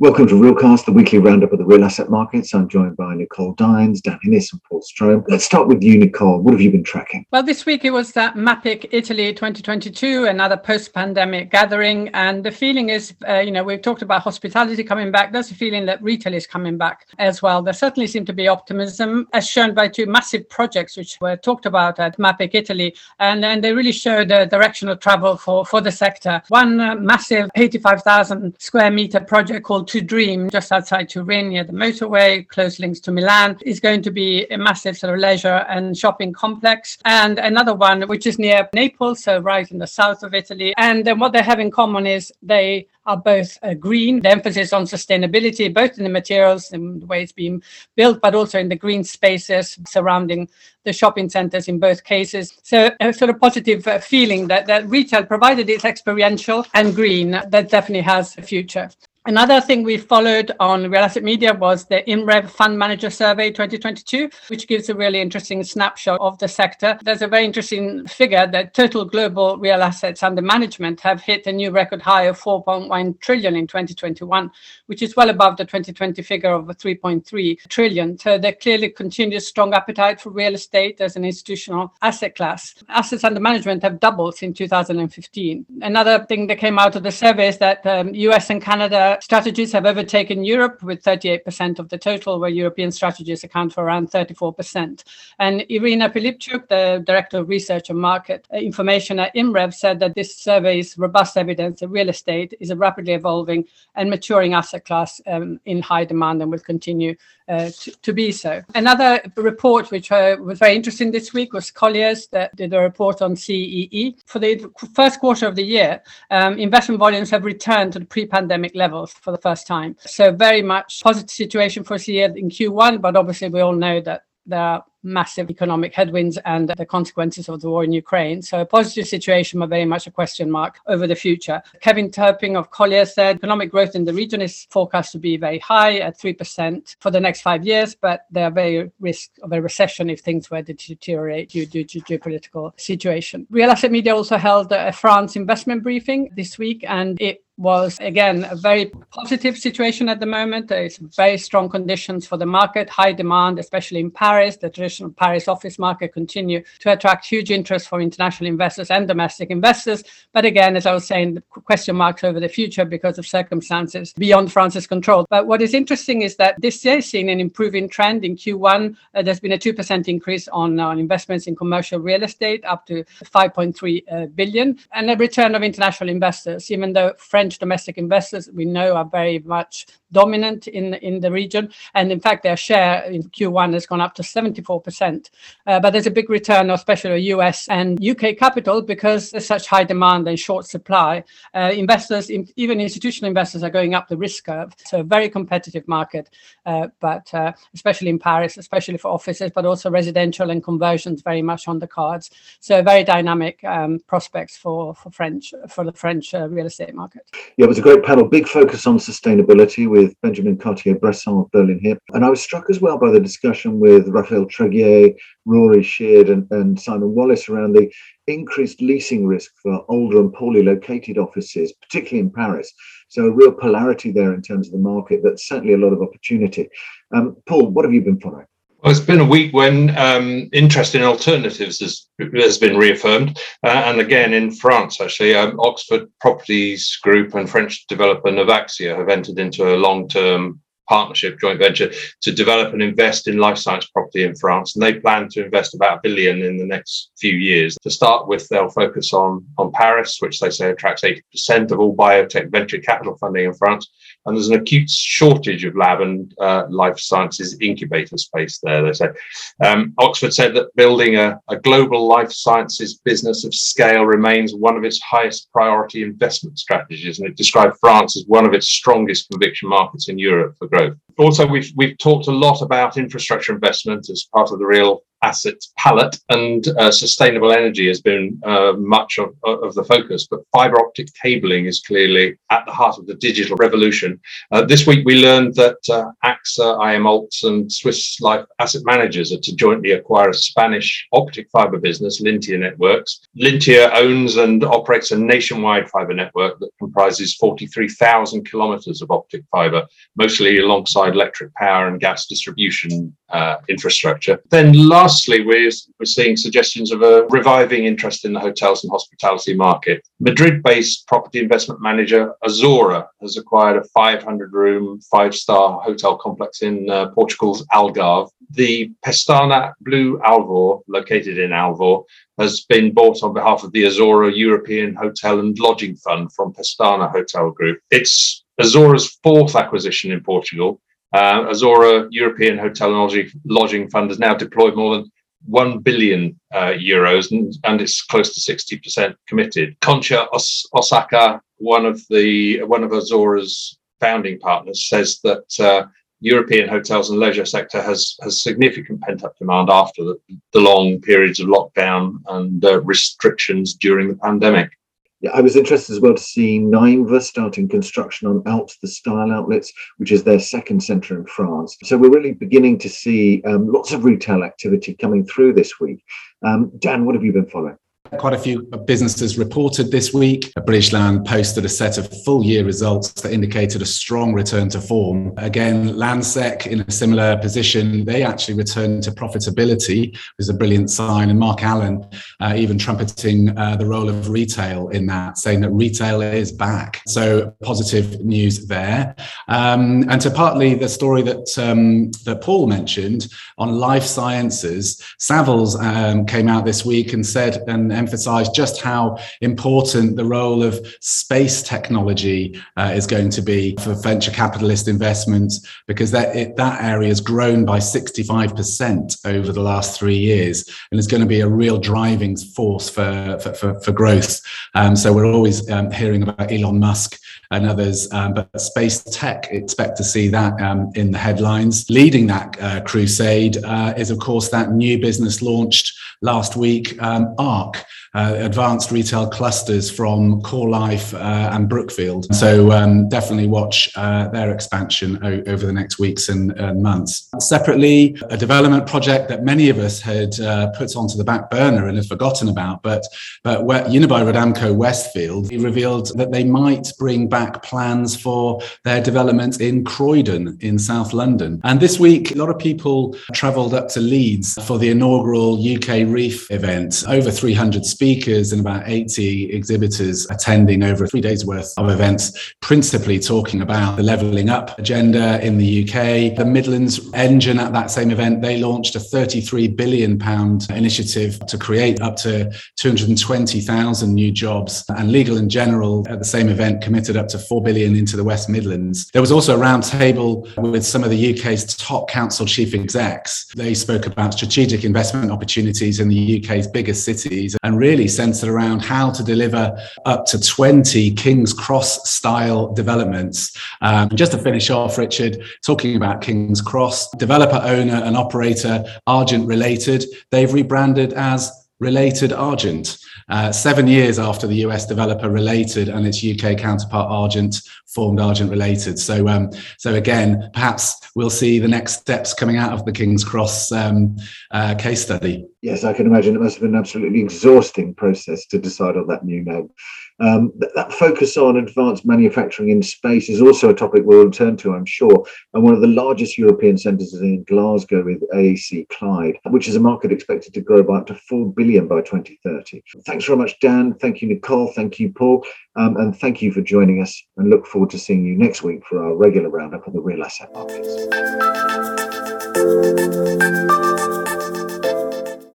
Welcome to Realcast, the weekly roundup of the real asset markets. I'm joined by Nicole Dines, Dan Innes, and Paul Strome. Let's start with you, Nicole. What have you been tracking? Well, this week it was that MAPIC Italy 2022, another post-pandemic gathering, and the feeling is, uh, you know, we've talked about hospitality coming back. There's a feeling that retail is coming back as well. There certainly seemed to be optimism, as shown by two massive projects which were talked about at MAPIC Italy, and, and they really showed the direction of travel for for the sector. One uh, massive 85,000 square meter project called to Dream, just outside Turin near the motorway, close links to Milan, is going to be a massive sort of leisure and shopping complex. And another one, which is near Naples, so right in the south of Italy. And then what they have in common is they are both uh, green, the emphasis on sustainability, both in the materials and the way it's being built, but also in the green spaces surrounding the shopping centers in both cases. So a sort of positive uh, feeling that, that retail, provided it's experiential and green, that definitely has a future. Another thing we followed on Real Asset Media was the INREV Fund Manager Survey 2022, which gives a really interesting snapshot of the sector. There's a very interesting figure that total global real assets under management have hit a new record high of 4.1 trillion in 2021, which is well above the 2020 figure of 3.3 trillion. So there clearly continues strong appetite for real estate as an institutional asset class. Assets under management have doubled since 2015. Another thing that came out of the survey is that um, US and Canada strategies have overtaken Europe with 38% of the total, where European strategies account for around 34%. And Iryna Pylypchuk, the Director of Research and Market Information at INREV, said that this survey is robust evidence that real estate is a rapidly evolving and maturing asset class um, in high demand and will continue uh, to, to, be so. Another report which uh, was very interesting this week was Colliers that did a report on CEE. For the first quarter of the year, um, investment volumes have returned to the pre-pandemic levels for the first time. So very much positive situation for CEE in Q1, but obviously we all know that there are massive economic headwinds and the consequences of the war in Ukraine. So a positive situation, but very much a question mark over the future. Kevin Turpin of Collier said economic growth in the region is forecast to be very high at 3% for the next five years, but there are very risk of a recession if things were to deteriorate due, due to geopolitical situation. Real Asset Media also held a France investment briefing this week, and it was again a very positive situation at the moment. There is very strong conditions for the market, high demand, especially in Paris. The traditional Paris office market continue to attract huge interest for international investors and domestic investors. But again, as I was saying, question marks over the future because of circumstances beyond France's control. But what is interesting is that this year seen an improving trend in Q1. Uh, there's been a 2% increase on, on investments in commercial real estate up to 5.3 uh, billion and a return of international investors, even though French French domestic investors we know are very much dominant in in the region, and in fact their share in Q1 has gone up to 74%. Uh, but there's a big return, especially US and UK capital, because there's such high demand and short supply. Uh, investors, even institutional investors, are going up the risk curve. So a very competitive market, uh, but uh, especially in Paris, especially for offices, but also residential and conversions very much on the cards. So very dynamic um, prospects for for French for the French uh, real estate market. Yeah, it was a great panel. Big focus on sustainability with Benjamin Cartier-Bresson of Berlin Hyp. And I was struck as well by the discussion with Raphael Treguier, Rory Sheard, and, and Simon Wallace around the increased leasing risk for older and poorly located offices, particularly in Paris. So a real polarity there in terms of the market, but certainly a lot of opportunity. Um, Paul, what have you been following? Well, it's been a week when um, interest in alternatives has, has been reaffirmed. Uh, and again, in France, actually, um, Oxford Properties Group and French developer Novaxia have entered into a long term partnership, joint venture, to develop and invest in life science property in France. And they plan to invest about a billion in the next few years. To start with, they'll focus on, on Paris, which they say attracts 80% of all biotech venture capital funding in France. And there's an acute shortage of lab and uh, life sciences incubator space there, they say. Um, Oxford said that building a, a global life sciences business of scale remains one of its highest priority investment strategies. And it described France as one of its strongest conviction markets in Europe for growth growth. Also, we've we've talked a lot about infrastructure investment as part of the real assets palette, and uh, sustainable energy has been uh, much of, of, the focus. But fiber optic cabling is clearly at the heart of the digital revolution. Uh, this week, we learned that uh, AXA, IM Alts, and Swiss Life Asset Managers are to jointly acquire a Spanish optic fiber business, Lyntia Networks. Lyntia owns and operates a nationwide fiber network that comprises 43,000 kilometers of optic fiber, mostly alongside electric power and gas distribution uh, infrastructure. Then, lastly, we're, we're seeing suggestions of a reviving interest in the hotels and hospitality market. Madrid based property investment manager Azora has acquired a 500 room, five star hotel complex in uh, Portugal's Algarve. The Pestana Blue Alvor, located in Alvor, has been bought on behalf of the Azora European Hotel and Lodging Fund from Pestana Hotel Group. It's Azora's fourth acquisition in Portugal uh, Azora European Hotel and Lodging Fund has now deployed more than 1 billion uh, euros and, and, it's close to 60% committed. Concha Os- Osácar, one of the one of Azora's founding partners, says that uh, European hotels and leisure sector has has significant pent up demand after the, the long periods of lockdown and uh, restrictions during the pandemic. Yeah, I was interested as well to see Neinver starting construction on Alps the Style Outlets, which is their second centre in France. So we're really beginning to see um, lots of retail activity coming through this week. Um, Dan, what have you been following? Quite a few businesses reported this week. British Land posted a set of full year results that indicated a strong return to form. Again, Landsec in a similar position, they actually returned to profitability, It was a brilliant sign. And Mark Allan uh, even trumpeting uh, the role of retail in that, saying that retail is back. So positive news there. Um, and to partly the story that um, that Paul mentioned on life sciences, Savills um, came out this week and said and emphasize just how important the role of space technology uh, is going to be for venture capitalist investments, because that, it, that area has grown by 65% over the last three years and is going to be a real driving force for, for, for, for growth. Um, so we're always um, hearing about Elon Musk and others. Um, but space tech, expect to see that um, in the headlines. Leading that uh, crusade uh, is, of course, that new business launched last week, um, ARC, uh, advanced retail clusters from Core Life uh, and Brookfield. So um, definitely watch uh, their expansion o- over the next weeks and, and, months. Separately, a development project that many of us had uh, put onto the back burner and had forgotten about, but but Unibail-Rodamco Westfield revealed that they might bring back plans for their development in Croydon in South London. And this week, a lot of people travelled up to Leeds for the inaugural UKREiiF event. Over 300 speakers and about 80 exhibitors attending over three days worth of events, principally talking about the levelling up agenda in the UK. The Midlands Engine at that same event, they launched a 33 billion pound initiative to create up to 220,000 new jobs. And Legal and General at the same event committed up to 4 billion into the West Midlands. There was also a roundtable with some of the UK's top council chief execs. They spoke about strategic investment opportunities in the UK's biggest cities and really centered around how to deliver up to 20 King's Cross style developments. Um, just to finish off, Richard, talking about King's Cross, developer, owner, and operator Argent Related, they've rebranded as Related Argent. Uh, seven years after the US developer Related and its UK counterpart Argent formed Argent Related. So, um, so again, perhaps we'll see the next steps coming out of the King's Cross um, uh, case study. Yes, I can imagine it must have been an absolutely exhausting process to decide on that new name. Um, that, that, focus on advanced manufacturing in space is also a topic we'll return to, I'm sure. And one of the largest European centres is in Glasgow with AAC Clyde, which is a market expected to grow by up to 4 billion by 2030. Thanks very much, Dan. Thank you, Nicole. Thank you, Paul. Um, and thank you for joining us and look forward to seeing you next week for our regular roundup of the real asset markets.